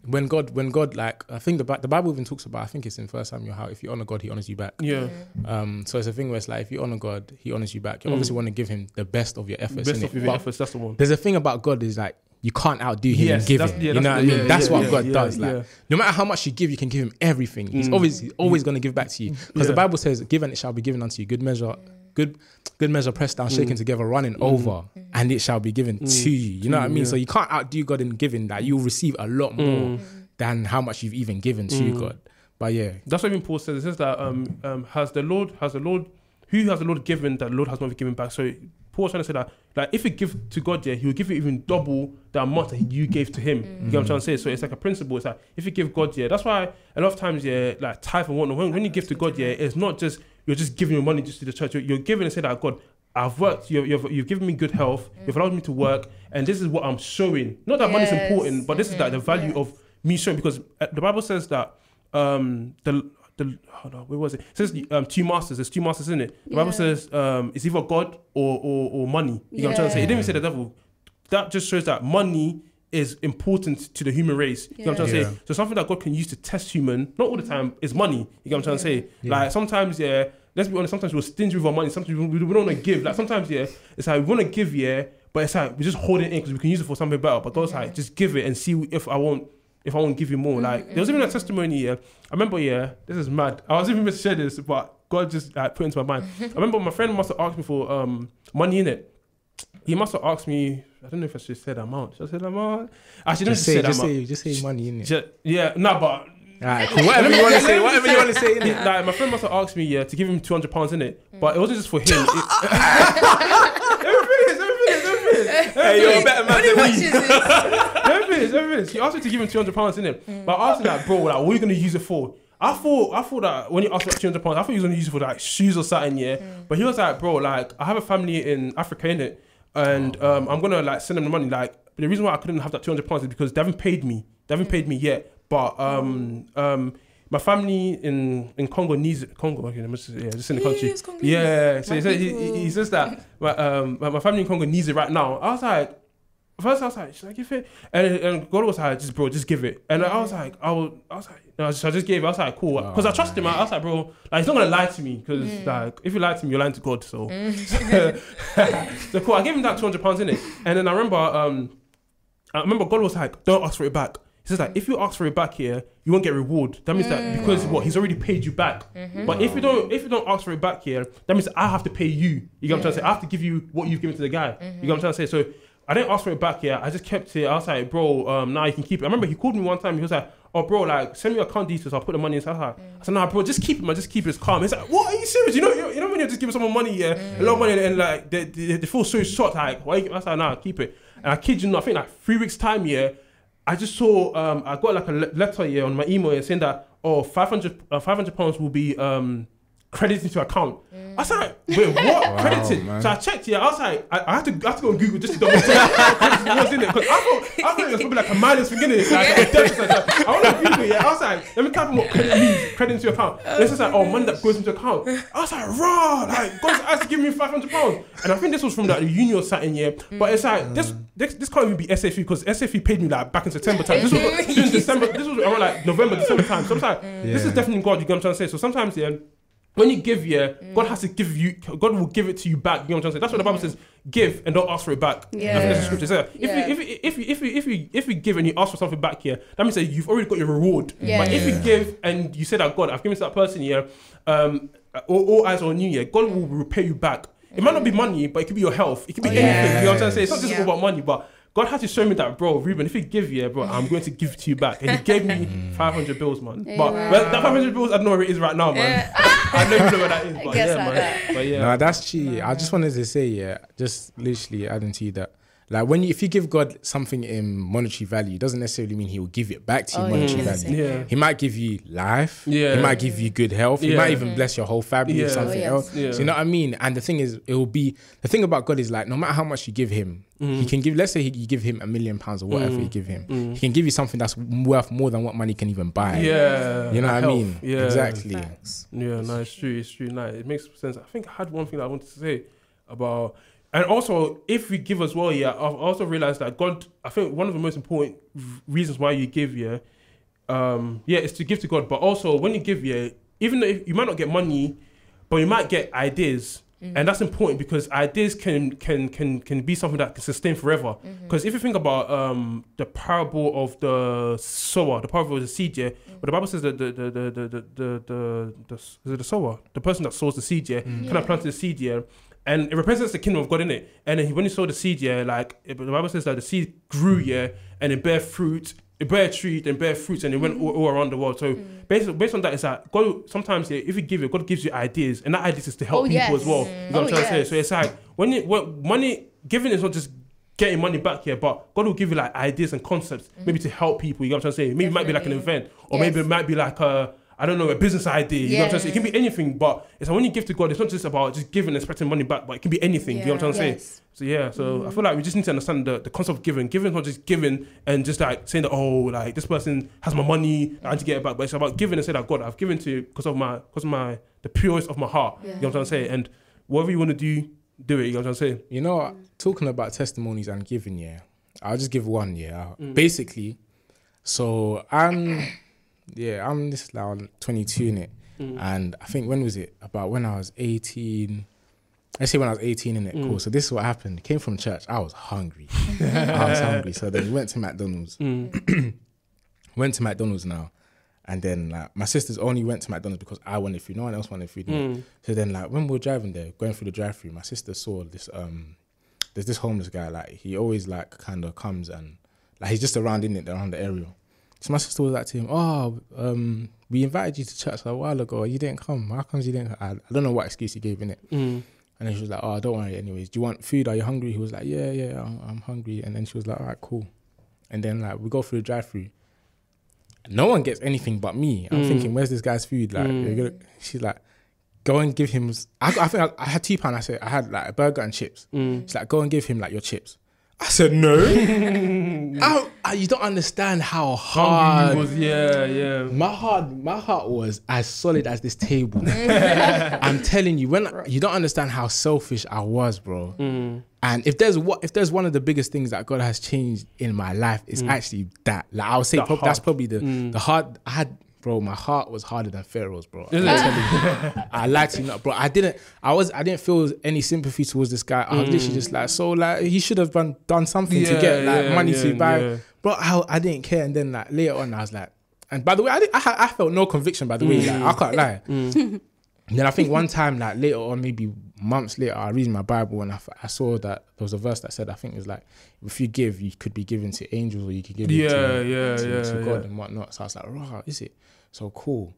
when God, when God, like I think the the Bible even talks about. I think it's in First Samuel how if you honor God, He honors you back. yeah. Um, so it's a thing where it's like if you honor God, He honors you back. You obviously want to give Him the best of your efforts. Mm. Best of your But efforts, that's the one. There's a thing about God is like you can't outdo Him Yes, in giving. that's- yeah, you know that's what I mean? yeah, that's yeah, what yeah, God yeah, does. Like no matter how much you give, you can give Him everything. He's Mm. always he's always going to give back to you because the Bible says, "Give and it shall be given unto you." Good measure, good good measure, pressed down, shaken together, running over, and it shall be given to you. You know what I mean? Mm. yeah. So you can't outdo God in giving. That you'll receive a lot more Mm. than how much you've even given to God. But yeah, That's what even Paul says. It says that um, um, has the Lord has the Lord who has the Lord given that the Lord has not given back. So Paul's trying to say that like if you give to God, yeah, he will give you even double the amount that you gave to him. You get what I'm trying to say? So it's like a principle. It's like if you give God, yeah, that's why a lot of times, yeah, like tithe and whatnot. When, when you give to God, yeah, it's not just you're just giving your money just to the church. You're, you're giving and say that God. I've worked. You've, you've, you've given me good health. You've allowed me to work, and this is what I'm showing. Not that money's important, but this is like the value Yes. of me showing because uh, the Bible says that um the the hold on, where was it? It says um two masters. There's two masters in it. The Bible says um it's either God or or, or money. You know what I'm trying to say? It didn't even say the devil. That just shows that money is important to the human race. You know what I'm trying to say? So something that God can use to test human, not all the time, is money. You know what I'm trying to say? Yeah. Like sometimes, yeah. Let's be honest. Sometimes we're stingy with our money. Sometimes we, we don't want to give. Like sometimes, yeah. It's like we want to give, yeah, but it's like we just hold it in because we can use it for something better. But God's like, just give it and see if I won't if I won't give you more. Like there was even a testimony. Yeah, I remember. Yeah, this is mad. I was even going to share this, but God just like put it into my mind. I remember my friend must have asked me for um money in it. He must have asked me. I don't know if I should say the amount. Should I say the amount? I should just say, just amount. say, just say money in it. Yeah, no, but Alright, ah, cool. Whatever you want to say, whatever you want to say. innit? like my friend must have asked me yeah to give him two hundred pounds in it, but it wasn't just for him. It, everything is, everything is, everything. Hey, you're a better man than me. is, everything is. He asked me to give him two hundred pounds in it, mm. but I asked him like, bro, like, what are you gonna use it for? I thought, I thought that when he asked for two hundred pounds, I thought he was gonna use it for like shoes or something, yeah. Mm. But he was like, bro, like, I have a family in Africa, in it, and um, I'm gonna like send them the money. Like, but the reason why I couldn't have that two hundred pounds is because they haven't paid me. They haven't paid me yet. But um, um, my family in in Congo needs it. Congo, okay, let me just, yeah, just in the country. Yeah, so he, said, he, he says that my, um, my, my family in Congo needs it right now. I was like, first I was like, should I give it? And, and God was like, just bro, just give it. And I was like, I will, I was like, no, so I just gave it. I was like, cool, oh, because I trust him. I was like, bro, like he's not gonna lie to me, because mm. like if you lie to me, you're lying to God. So, mm. so cool. I gave him that two hundred pounds in it, and then I remember, um, I remember God was like, don't ask for it back. He says like, mm. if you ask for it back here, you won't get reward. That means that because what he's already paid you back. Mm-hmm. But if you don't, if you don't ask for it back here, that means I have to pay you. You get what I'm trying to say? I have to give you what you've given to the guy. You get what I'm trying to say? So I didn't ask for it back yet. I just kept it. I was like, bro, um, now you can keep it. I remember he called me one time. He was like, oh, bro, like send me your account details. I'll put the money inside. I said, nah, bro, just keep it, man. Just keep it. It's calm. He's like, what? Are you serious? You know, you, know when you're just giving someone money, yeah, a lot of money, and like they, they, they feel so shocked. Like, why? I like, nah, keep it. And I kid you not, I think like three weeks time, yeah. I just saw um I got like a letter here on my email yeah, saying that oh 500 uh, 500 pounds will be um credited into account. I was like, mm. wait, what? credited? man. So I checked. Yeah, I was like, I, I had to, I had to go on Google just to double check was in it because I thought, I thought it was probably like a minus thing in it, like a deficit. So I went on Google. Yeah, I was like, let me type in what credit means. Credit into account. And it's just like, oh, money that goes into account. I was like, raw, like God's actually giving me five hundred pounds, and I think this was from like the union something. Yeah, but it's like this, this, this can't even be SFE because SFE paid me like back in September time. This was this was December. This was around like November, December time. So I'm like, mm. this is definitely God. You get what I'm trying to say? So sometimes, yeah. When you give, yeah, God has to give you. God will give it to you back. You know what I'm trying to say? That's what the Bible says: give and don't ask for it back. Yeah. I think that's the scripture says. Yeah. If, you, if, you, if, you, if, you, if, you, if you give and you ask for something back here, that means that you've already got your reward. Yeah. But if you give and you say that God, I've given to that person here, um, all, all eyes on you, yeah, God will repay you back. It might not be money, but it could be your health. It could be Oh, anything. yeah. You know what I'm trying to say? It's not just Yeah. all about money, but God had to show me that, bro, Ruben, if you give, yeah, bro, I'm going to give to you back. And he gave me mm. 500 bills, man. But well, that 500 bills, I don't know where it is right now, man. I know you know where that is, but yeah, like man. that. But yeah. No, that's cheating. I just wanted to say, yeah, just literally adding to you that, like, when you, if you give God something in monetary value, it doesn't necessarily mean He will give it back to you Oh, monetary yeah. value. Yeah. He might give you life. Yeah. He might give you good health. He might even bless your whole family Yeah. with something Oh, yes. else. Yeah. So you know what I mean? And the thing is, it will be the thing about God is like, no matter how much you give Him, Mm. He can give. Let's say he, you give Him a million pounds or whatever you give Him. He can give you something that's worth more than what money can even buy. Yeah. You know what I mean? Yeah. Exactly. Facts. Yeah, no, it's true. It's true. No, it makes sense. I think I had one thing that I wanted to say about, and also if we give as well, yeah, I've also realized that God. I think one of the most important reasons why you give, yeah, um, yeah, is to give to God. But also when you give, yeah, even though you might not get money, but you might get ideas. And that's important because ideas can can can can be something that can sustain forever. Because if you think about um, the parable of the sower, the parable of the seed, yeah, but the Bible says that the the the the the the, the, the the sower, the person that sows the seed, yeah, kind of planted the seed, yeah, and it represents the kingdom of God in it. And then he, when he saw the seed, yeah, like it, the Bible says that the seed grew, yeah, and it bare fruit. It bare tree, then bear fruits, and it went all, all around the world. So mm. based, based on that, it's like God. Sometimes, yeah, if you give it, God gives you ideas, and that ideas is to help Oh, people as yes. well. You know what I'm Oh, trying to oh, say? So it's like when you when money giving is not just getting money back here, but God will give you like ideas and concepts, mm. maybe to help people. You know what I'm trying to say? Maybe it might be like an event, or maybe it might be like a I don't know a business idea. You know what I'm trying to say? It can be anything, but it's like when you give to God, it's not just about just giving and expecting money back, but it can be anything. You know what I'm trying to say? Yes. So yeah, so I feel like we just need to understand the, the concept of giving. Giving is not just giving and just like saying that oh like this person has my money, I need to get it back. But it's about giving and say that God, I've given to you because of my because of my the purest of my heart. Yeah. You know what I'm trying to say? And whatever you want to do, do it. You know what I'm trying to say? You know, what? talking about testimonies and giving, yeah, I'll just give one, yeah. Mm. Basically, so I'm, yeah, I'm this now 22 in it, Mm. and I think when was it? About when I was 18. Let's say when I was 18 in it, Mm. cool. So this is what happened. Came from church. I was hungry. I was hungry. So then we went to McDonald's. Mm. Went to McDonald's now. And then like my sisters only went to McDonald's because I wanted food. No one else wanted food. Mm. So then like when we were driving there, going through the drive through, my sister saw this um there's this homeless guy, like he always like kind of comes and like he's just around in it, around the area. So my sister was like to him, Oh, um, we invited you to church a while ago. You didn't come. How comes you didn't come? I, I don't know what excuse he gave in it. Mm. And then she was like, Oh, don't worry, anyways. Do you want food? Are you hungry? He was like, Yeah, yeah, I'm, I'm hungry. And then she was like, All right, cool. And then like we go through the drive through. No one gets anything but me. I'm Mm. thinking, where's this guy's food? Like, Mm. she's like, go and give him. I think I, I had two pound. I said I had like a burger and chips. Mm. She's like, go and give him like your chips. I said no. I, I, you don't understand how hard. was yeah yeah. My heart, my heart was as solid as this table. I'm telling you, when you don't understand how selfish I was, bro. Mm. And if there's what if there's one of the biggest things that God has changed in my life, it's actually that. Like I would say, Mm. Prob- that's probably the Mm. the hard. I had, bro. My heart was harder than Pharaoh's, bro. I'm it? telling you. I lied to you not, bro. I didn't. I was. I didn't feel any sympathy towards this guy. I was literally just like, so like he should have done done something to Mm. Get like yeah, money yeah, to buy. yeah. Bro, I, I didn't care. And then like later on, I was like, and by the way, I did, I, I felt no conviction. By the way, like, I can't lie. Mm. And then I think one time, like later on, maybe months later, I read my Bible and I saw that there was a verse that said, I think it was like, if you give, you could be given to angels or you could give it Yeah, to, yeah, to, yeah, to yeah. God and whatnot. So I was like, wow, is it? So cool.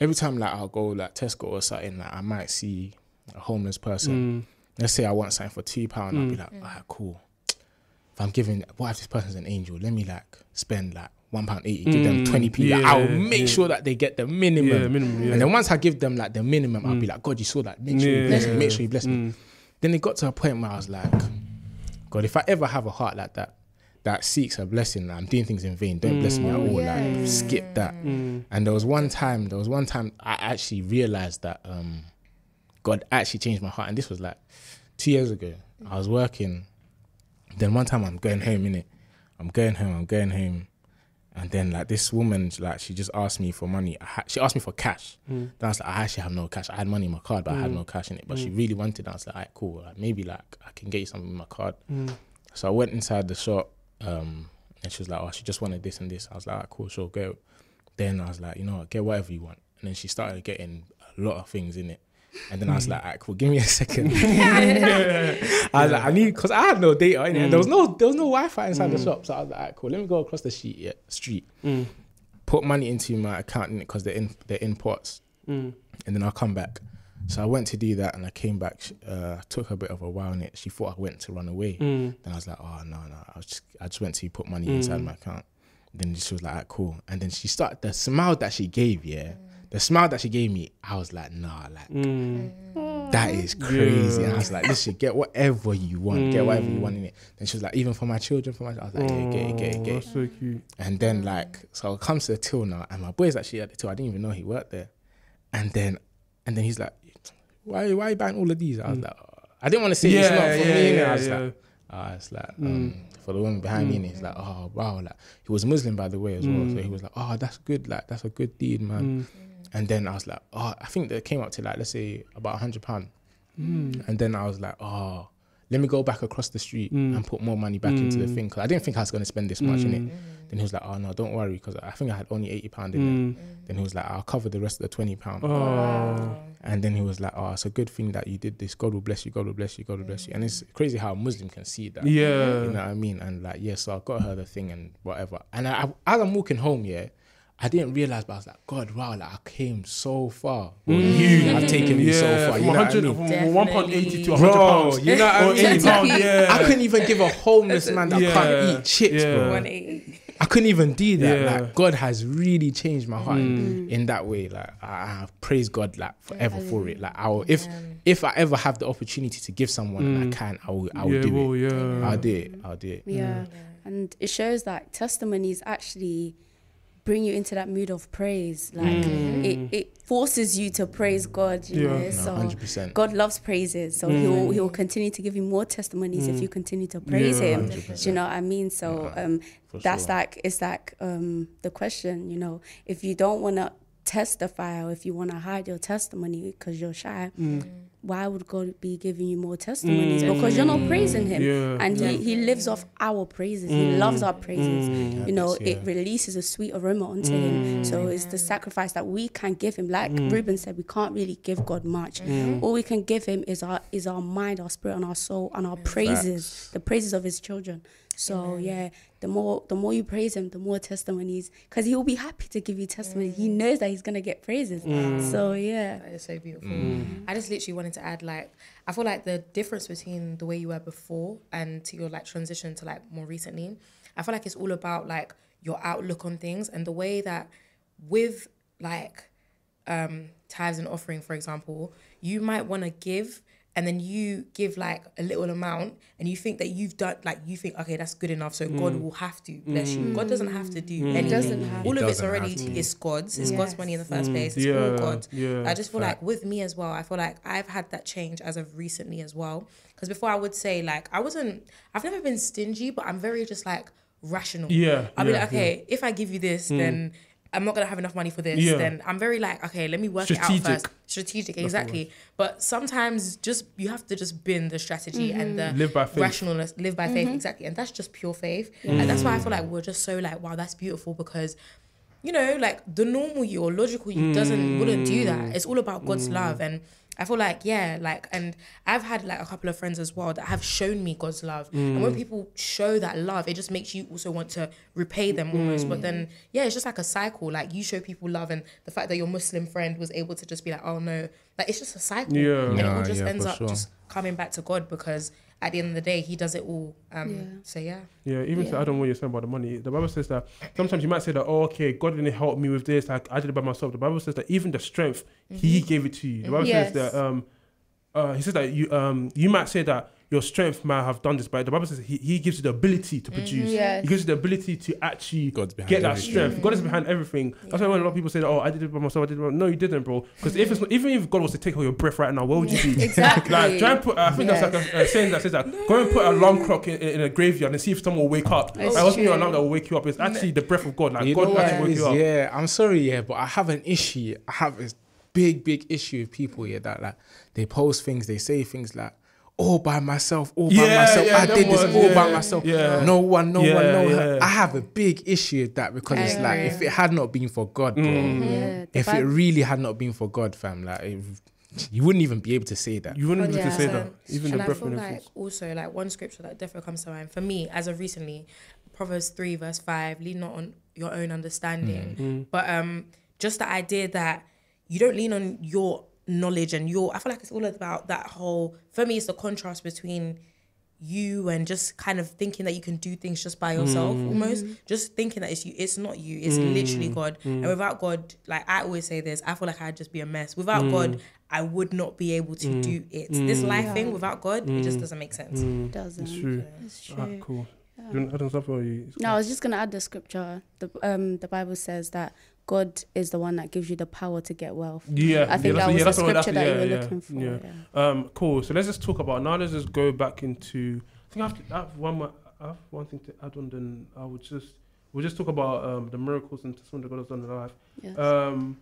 Every time like I'll go like Tesco or something, like I might see a homeless person. Mm. Let's say I want something for two pound, I'll be Mm. like, alright, cool. if I'm giving, what if this person's an angel? Let me like spend like one pound eighty, give them Mm, twenty p. Like, yeah, I'll make yeah. sure that they get the minimum. Yeah, minimum, yeah. And then once I give them like the minimum, I'll be like, God, you saw that. Make sure you Yeah, bless me. Make sure you bless me. Mm. Then it got to a point where I was like, God, if I ever have a heart like that, that seeks a blessing, I'm doing things in vain. Don't bless me at all. yeah. Like, skip that. Mm. And there was one time, there was one time I actually realized that um, God actually changed my heart. And this was like two years ago. I was working. Then one time I'm going home, in it. I'm going home, I'm going home. And then like this woman, like she just asked me for money. I ha- she asked me for cash. Mm. Then I was like, I actually have no cash. I had money in my card, but I had mm. no cash in it. But she mm. really wanted. it. I was like, cool. Like, maybe like I can get you something in my card. So I went inside the shop, um, and she was like, "Oh, she just wanted this and this." I was like, "Alright, "Cool, sure, go." Then I was like, "You know what? Get whatever you want." And then she started getting a lot of things in it. And then I was like, "Alright, cool, give me a second. I was like, "I need," because I had no data in it. There was no, there was no Wi-Fi inside the shop. So I was like, "Alright, cool, let me go across the street, yeah, street, Mm. put money into my account in it because they're in, they're in pots, Mm. and then I'll come back." So I went to do that, and I came back. Uh, took a bit of a while in it. She thought I went to run away. Mm. Then I was like, oh no, no, I was just I just went to put money inside my account. Then she was like, "Alright, cool. And then she started the smile that she gave, yeah. The smile that she gave me, I was like, nah, like Mm. that is crazy. Yeah. And I was like, listen, get whatever you want, get whatever you want in it. Then she was like, even for my children, for my I was like, yeah, get it, get it, get Oh, it. So cute. And then like, so it comes to the till now, and my boy's actually at the till. I didn't even know he worked there. And then, and then he's like, why, why are you buying all of these? I was like, oh. I didn't want to say it's not for me. innit? I was like, Ah, it's like um, for the woman behind me, and it's like, oh wow, like he was Muslim by the way as well. So he was like, oh, that's good, like that's a good deed, man. And then I was like, oh, I think that came up to like let's say about a hundred pound. Mm. And then I was like, oh, let me go back across the street mm. and put more money back into the mm. thing because I didn't think I was going to spend this much in it. Then he was like, oh no, don't worry because I think I had only eighty pound in it. Then he was like, I'll cover the rest of the twenty pound. Oh. And then he was like, "Oh, it's a good thing that you did this. God will bless you. God will bless you. God will bless you." And it's crazy how a Muslim can see that. Yeah. you know what I mean. And like, yeah, so I got her the thing and whatever. And I, I, as I'm walking home, yeah, I didn't realize, but I was like, God, wow, like I came so far. Well, you have taken me so far. from You know what I mean? from one pound to hundred Bro, pounds. you know what I mean? 80 pound, yeah. I couldn't even give a homeless man that Yeah, can't eat chips, yeah. bro. 180. I couldn't even do that. Yeah. Like God has really changed my heart in, Mm. in that way. Like I, I praise God like forever for it. Like I will, if if I ever have the opportunity to give someone and I can, I will I will Mm. yeah, do well, it. yeah. I'll do it. I'll do it. Yeah. And it shows that testimonies actually bring you into that mood of praise. Like it, it forces you to praise God, you Yeah. know. No, No, so hundred percent. God loves praises. So he'll he'll continue to give you more testimonies if you continue to praise Yeah. him. Do you know what I mean? So um that's sure. like it's like um the question, you know, if you don't wanna testify or if you wanna hide your testimony because you're shy, why would God be giving you more testimonies? Mm. Because you're not praising him. Yeah. And he, he lives off our praises. He mm. loves our praises. Mm. You know, Yes, it releases a sweet aroma onto him. Mm. So it's the sacrifice that we can give him. Like Ruben said, we can't really give God much. All we can give him is our is our mind, our spirit, and our soul, and our praises, the praises of his children. So yeah, the more the more you praise him, the more testimonies, because he will be happy to give you testimonies. He knows that he's gonna get praises. So yeah, That is so beautiful. Mm. I just literally wanted to add like I feel like the difference between the way you were before and to your like transition to like more recently, I feel like it's all about like your outlook on things and the way that with like um tithes and offering, for example, you might want to give and then you give like a little amount and you think that you've done like you think okay that's good enough so god mm. will have to bless you. Mm. God doesn't have to do mm. anything doesn't have all He of it's already have to. it's god's. It's god's money in the first place. It's Yeah, all god yeah. i just feel like with me as well i feel like i've had that change as of recently as well. Because before i would say like i wasn't i've never been stingy but i'm very just like rational. Yeah, i'll be like okay if i give you this then I'm not gonna have enough money for this. Yeah. Then I'm very like, okay, let me work it out first. Strategic, exactly. But sometimes just you have to just bin the strategy and the mm-hmm. Live by faith. rationalness, live by faith, mm-hmm. exactly. And that's just pure faith. Mm. And that's why I feel like we're just so like, wow, that's beautiful because you know, like the normal you or logical you doesn't wouldn't do that. Mm. It's all about God's mm. love and I feel like yeah, like and I've had like a couple of friends as well that have shown me God's love. And when mm. people show that love, it just makes you also want to repay them almost. But mm. then yeah, it's just like a cycle. Like you show people love and the fact that your Muslim friend was able to just be like, oh no, like it's just a cycle. Yeah. And it all just yeah, ends up sure. just coming back to God because at the end of the day, He does it all. Um, Yeah. So yeah, Yeah, even to Yeah. add on what you're saying about the money, the Bible says that sometimes you might say that, oh, okay, God didn't help me with this, like I did it by myself. The Bible says that even the strength, He gave it to you. The Bible Yes. says that, um, uh, He says that you, um, you might say that your strength might have done this, but the Bible says He, he gives you the ability to mm-hmm. produce. Yes. He gives you the ability to actually God's behind get that everything. strength. God is behind everything. That's why when a lot of people say, that, "Oh, I did it by myself," I did it. By... No, you didn't, bro. Because if it's not, even if God was to take all your breath right now, where would you be? Exactly. Like, try and put. I think Yes. that's like a, a saying that says that. Go and put an alarm clock in, in, in a graveyard and see if someone will wake up. It's Like, wasn't your alarm that will wake you up. It's actually the breath of God. Like you God know what actually it wake you up. Yeah, I'm sorry, yeah, but I have an issue. I have this big, big issue with people here that like they post things, they say things like, all by myself, all by Yeah, myself. yeah, I them did this ones, all by myself. yeah. No one, no one, no yeah. one. I have a big issue with that because it's like if it had not been for God, bro, Mm. Yeah, if it really had not been for God, fam, like it, you wouldn't even be able to say that. You wouldn't be able to say Yeah. that. Even and the I breath feel and like also like one scripture that definitely comes to mind for me as of recently, Proverbs three verse five, lean not on your own understanding, Mm. but um, just the idea that you don't lean on your knowledge and your. I feel like it's all about that whole. For me, it's the contrast between you and just kind of thinking that you can do things just by yourself Mm. almost just thinking that it's you it's not you it's literally god Mm. and without god like i always say this i feel like i'd just be a mess without Mm. god i would not be able to do it this life thing without god it just doesn't make sense doesn't. It's true. It's Ah, true. cool. You want to add on something or you? No, I was just gonna add the scripture. The um the Bible says that God is the one that gives you the power to get wealth. Yeah, I think yeah, that that's- was yeah, the scripture that yeah, you were looking for. yeah. Um, cool. So let's just talk about now. Let's just go back into. I think I have, to, I have one more. I have one thing to add on. Then I would just we'll just talk about um, the miracles and testimony that God has done in life. Yes. Um,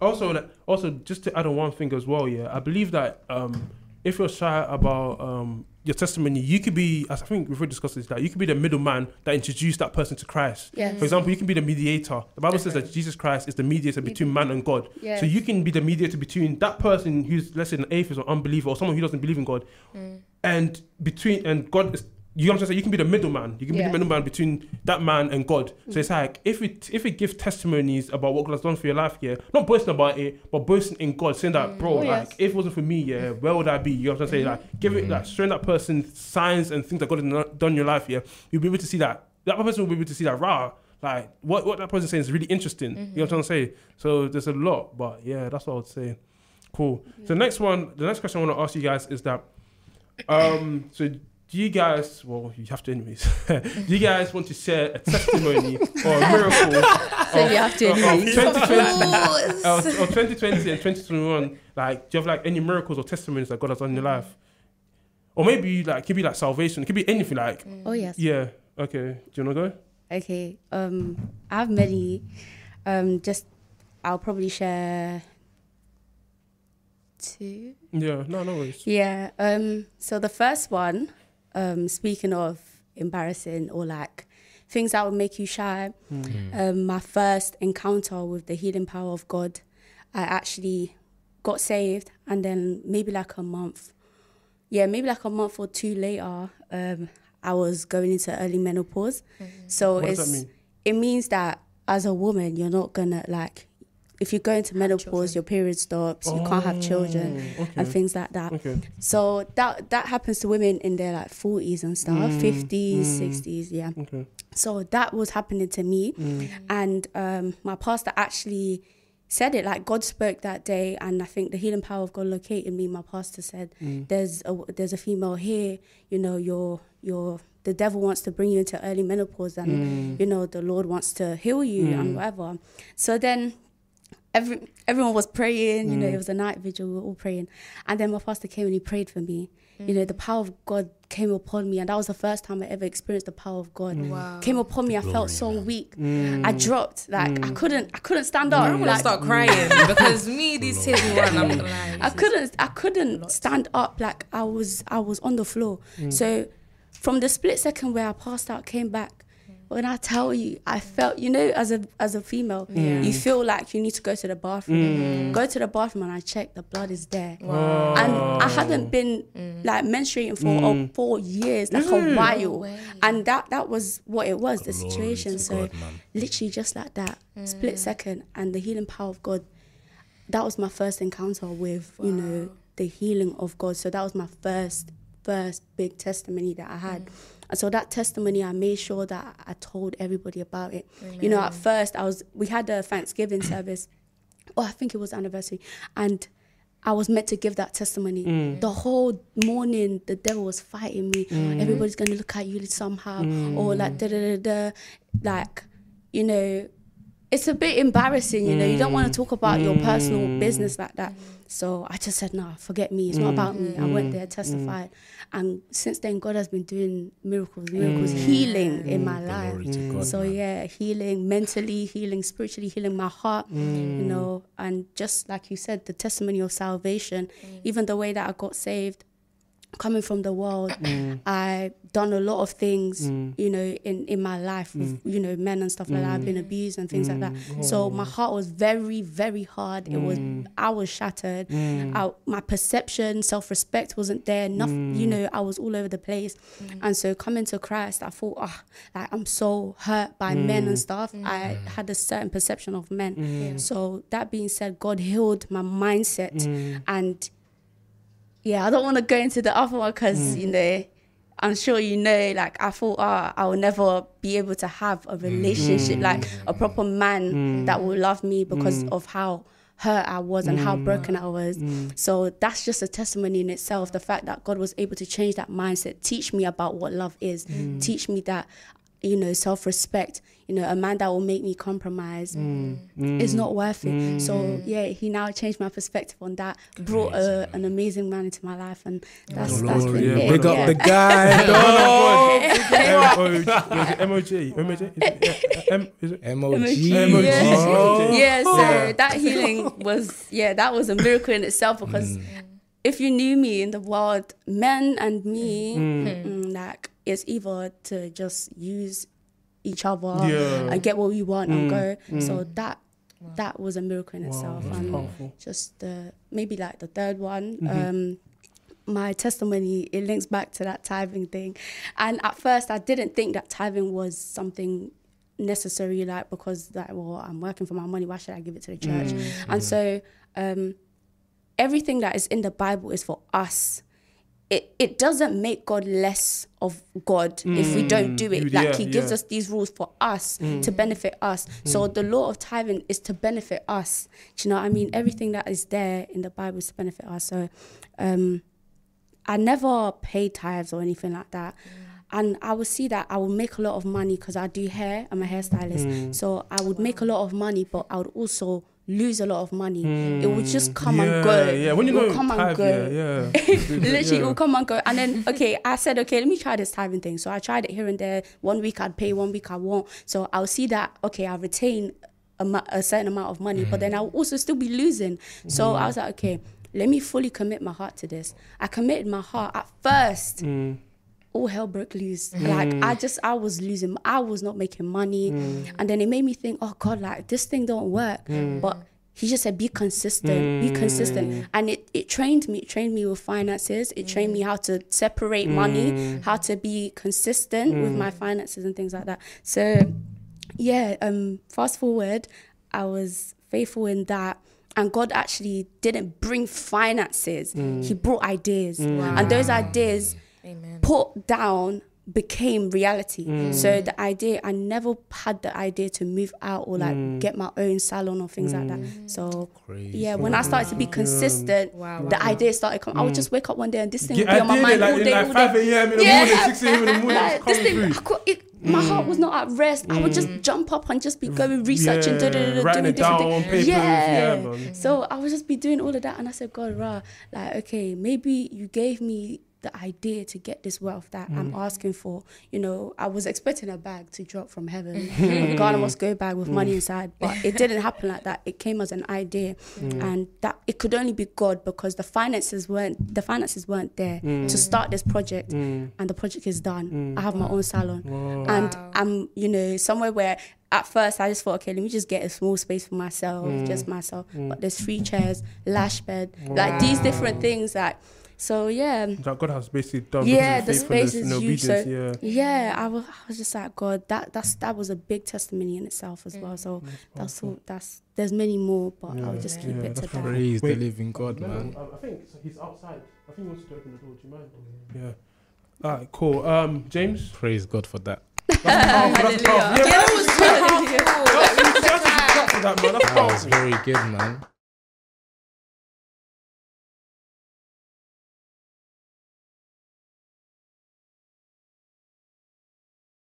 also, also just to add on one thing as well. Yeah, I believe that um, if you're shy about um, your testimony, you could be. As I think we've already discussed this. That you could be the middleman that introduced that person to Christ. Yes. For example, you can be the mediator. The Bible says that Jesus Christ is the mediator between man and God. Yes. So you can be the mediator between that person who's let's say an atheist or unbeliever or someone who doesn't believe in God, and between and God is. You know what I'm saying? You can be the middleman. You can be Yeah. the middleman between that man and God. So mm. it's like if it if it gives testimonies about what God has done for your life, yeah, not boasting about it, but boasting in God, saying that, mm. bro, Oh, like yes. if it wasn't for me, yeah, mm. where would I be? You know what I'm saying? Mm-hmm. Like give it like showing that person signs and things that God has done in your life, yeah, you'll be able to see that. That person will be able to see that rah. Like what, what that person saying is really interesting. You know what I'm trying to say? So there's a lot, but yeah, that's what I would say. Cool. So the next one, the next question I want to ask you guys is that, um, so do you guys, well, you have to anyways. do you guys want to share a testimony or a miracle? So you have to of, of anyways. 2020, of, of 2020 and 2021? Like, do you have like any miracles or testimonies that God has done in your life? Or maybe like it could be like salvation. It could be anything. Like, Oh yes. yeah. Okay. Do you wanna go? Okay. Um, I have many. Um, just I'll probably share two. Yeah. No. No worries. Yeah. Um. So the first one, um, speaking of embarrassing or like things that would make you shy, um, my first encounter with the healing power of God, I actually got saved, and then maybe like a month, yeah, maybe like a month or two later, um, I was going into early menopause. So What does it's that mean? it means that as a woman, you're not gonna like. If you go into menopause, your period stops. You can't have children Oh, okay. and things like that. Okay. So that that happens to women in their like forties and stuff, mm. fifties, mm. sixties, yeah. Okay. So that was happening to me, mm. and um, my pastor actually said it like God spoke that day, and I think the healing power of God located me. My pastor said, "There's a there's a female here. You know, you're you're the devil wants to bring you into early menopause, and you know the Lord wants to heal you and whatever." So then every everyone was praying. You know, it was a night vigil. We were all praying, and then my pastor came and he prayed for me. You know, the mm. power of God came upon me, and that was the first time I ever experienced the power of God. Wow. Came upon me. I felt so weak. I dropped. Like I couldn't. I couldn't stand up. I'm gonna Like, start crying because me these tears run. I'm not. I couldn't. I couldn't stand up. Like I was. I was on the floor. So, from the split second where I passed out, came back. When I tell you, I felt. You know, as a as a female, mm. you feel like you need to go to the bathroom. Mm. Go to the bathroom, and I check. The blood is there. And I hadn't been mm. like menstruating for uh, four years, like a while. And that that was what it was, the Glory situation. So God, literally just like that, split second, and the healing power of God. That was my first encounter with you know the healing of God. So that was my first first big testimony that I had. And so that testimony, I made sure that I told everybody about it. You know, at first I was, we had a Thanksgiving service. Oh, I think it was anniversary, and I was meant to give that testimony. Mm. The whole morning, the devil was fighting me. Mm. Everybody's gonna look at you somehow, or like da da da da, like you know. It's a bit embarrassing, you know. You don't want to talk about your personal business like that. So I just said, "Nah, forget me. It's not mm. about me." I went mm. there, mm. testified, and since then, God has been doing miracles, miracles, healing in my life. Glory to God. So man. yeah, healing mentally, healing spiritually, healing my heart, you know, and just like you said, the testimony of salvation, even the way that I got saved, coming from the world, mm. I done a lot of things, mm. you know, in in my life with mm. you know men and stuff like that. I've been abused and things like that. So oh. my heart was very very hard. It was I was shattered. I, my perception, self respect wasn't there. Nothing, you know, I was all over the place. And so coming to Christ, I thought, ah, like I'm so hurt by men and stuff. I had a certain perception of men. So that being said, God healed my mindset and yeah, I don't want to go into the other one because mm. you know, I'm sure you know. Like I thought, ah, I will never be able to have a mm. relationship, like a mm. proper man that will love me because of how hurt I was and how broken I was. So that's just a testimony in itself. The fact that God was able to change that mindset, teach me about what love is, teach me that you know self-respect you know a man that will make me compromise mm. Mm. is not worth it mm. so yeah he now changed my perspective on that brought a, an amazing man into my life and that's that's Glory, been yeah, it. Big up yeah. the guy. dog. M-O-J, M-O-J, is it M- is it? M-O-G. M-O-G. yeah, yeah so that healing was yeah that was a miracle in itself because if you knew me in the world men and me mm, like it's either to just use each other. Yeah. and get what we want and go. So that that was a miracle in itself. that's and powerful. just the maybe like the third one um my testimony it links back to that tithing thing. And at first i didn't think that tithing was something necessary like because like well i'm working for my money. Why should i give it to the church? And so um everything that is in the bible is for us it, it doesn't make God less of God if we don't do it. Mm. Like Yeah, He gives yeah. us these rules for us to benefit us. So the law of tithing is to benefit us. Do you know what I mean? Everything that is there in the Bible is to benefit us. So um, I never paid tithes or anything like that. And I would see that I would make a lot of money because I do hair. I'm a hairstylist. So I would make a lot of money, but I would also lose a lot of money. It would hmm. just come and go. Yeah, yeah. When you It would know come and go. yeah, yeah. Literally, it Yeah. will come and go. And then, okay, I said, okay, let me try this tithing thing. So I tried it here and there. One week I'd pay, one week I won't. So I'll see that, okay, I retain a, a certain amount of money, but then hmm. I'll also still be losing. So I hmm. was like, okay, let me fully commit my heart to this. I committed my heart at first. All hell broke loose. Mm. Like I just, I was losing. I was not making money, mm. and then it made me think, oh God, like this thing don't work. Mm. But he just said, be consistent, be consistent. And it, it trained me, it trained me with finances. It trained me how to separate money, how to be consistent with my finances and things like that. So yeah, um, fast forward, I was faithful in that. And God actually didn't bring finances. He brought ideas. And those ideas Amen. put down became reality. Mm. So the idea, I never had the idea to move out or like mm. get my own salon or things like that. Mm. So Crazy. yeah, when I started to be consistent, Wow. the idea started coming. I would just wake up one day and this thing would Yeah, be on my mind like, all day, like all 5 day. a.m. in the Yeah. morning, 6 a.m. in the morning, Like, this thing. I could, it, my heart was not at rest. I would just jump up and just be going researching, Yeah, da, da, da, da, doing different things. Yeah. yeah. So I would just be doing all of that, and I said, God, rah, like, okay, maybe you gave me the idea to get this wealth that I'm Mm. asking for. You know, I was expecting a bag to drop from heaven, a Ghana must go bag with Mm. money inside, but it didn't happen like that. It came as an idea, Mm. and that it could only be God because the finances weren't the finances weren't there Mm. to start this project, and the project is done. I have my own salon, and Wow. I'm you know somewhere where. At first, I just thought, okay, let me just get a small space for myself, Mm. just myself. But there's three chairs, lash bed, like these different things that So yeah, that God has basically done. Yeah, because the of his space is and huge, obedience. so- yeah. yeah, I was, I was just like God. That that's that was a big testimony in itself as well. So that's all. That's there's many more, but I'll Yeah, just yeah, keep it to that. very- Praise the living God, man. Um, I think so he's outside. I think he wants to open the door. Do you mind? Yeah. All right, cool. Um, James. Praise God for that. That's powerful. That's powerful. Yeah, that was so powerful. Yeah, you actually clap for that, man. That's That was very good, man.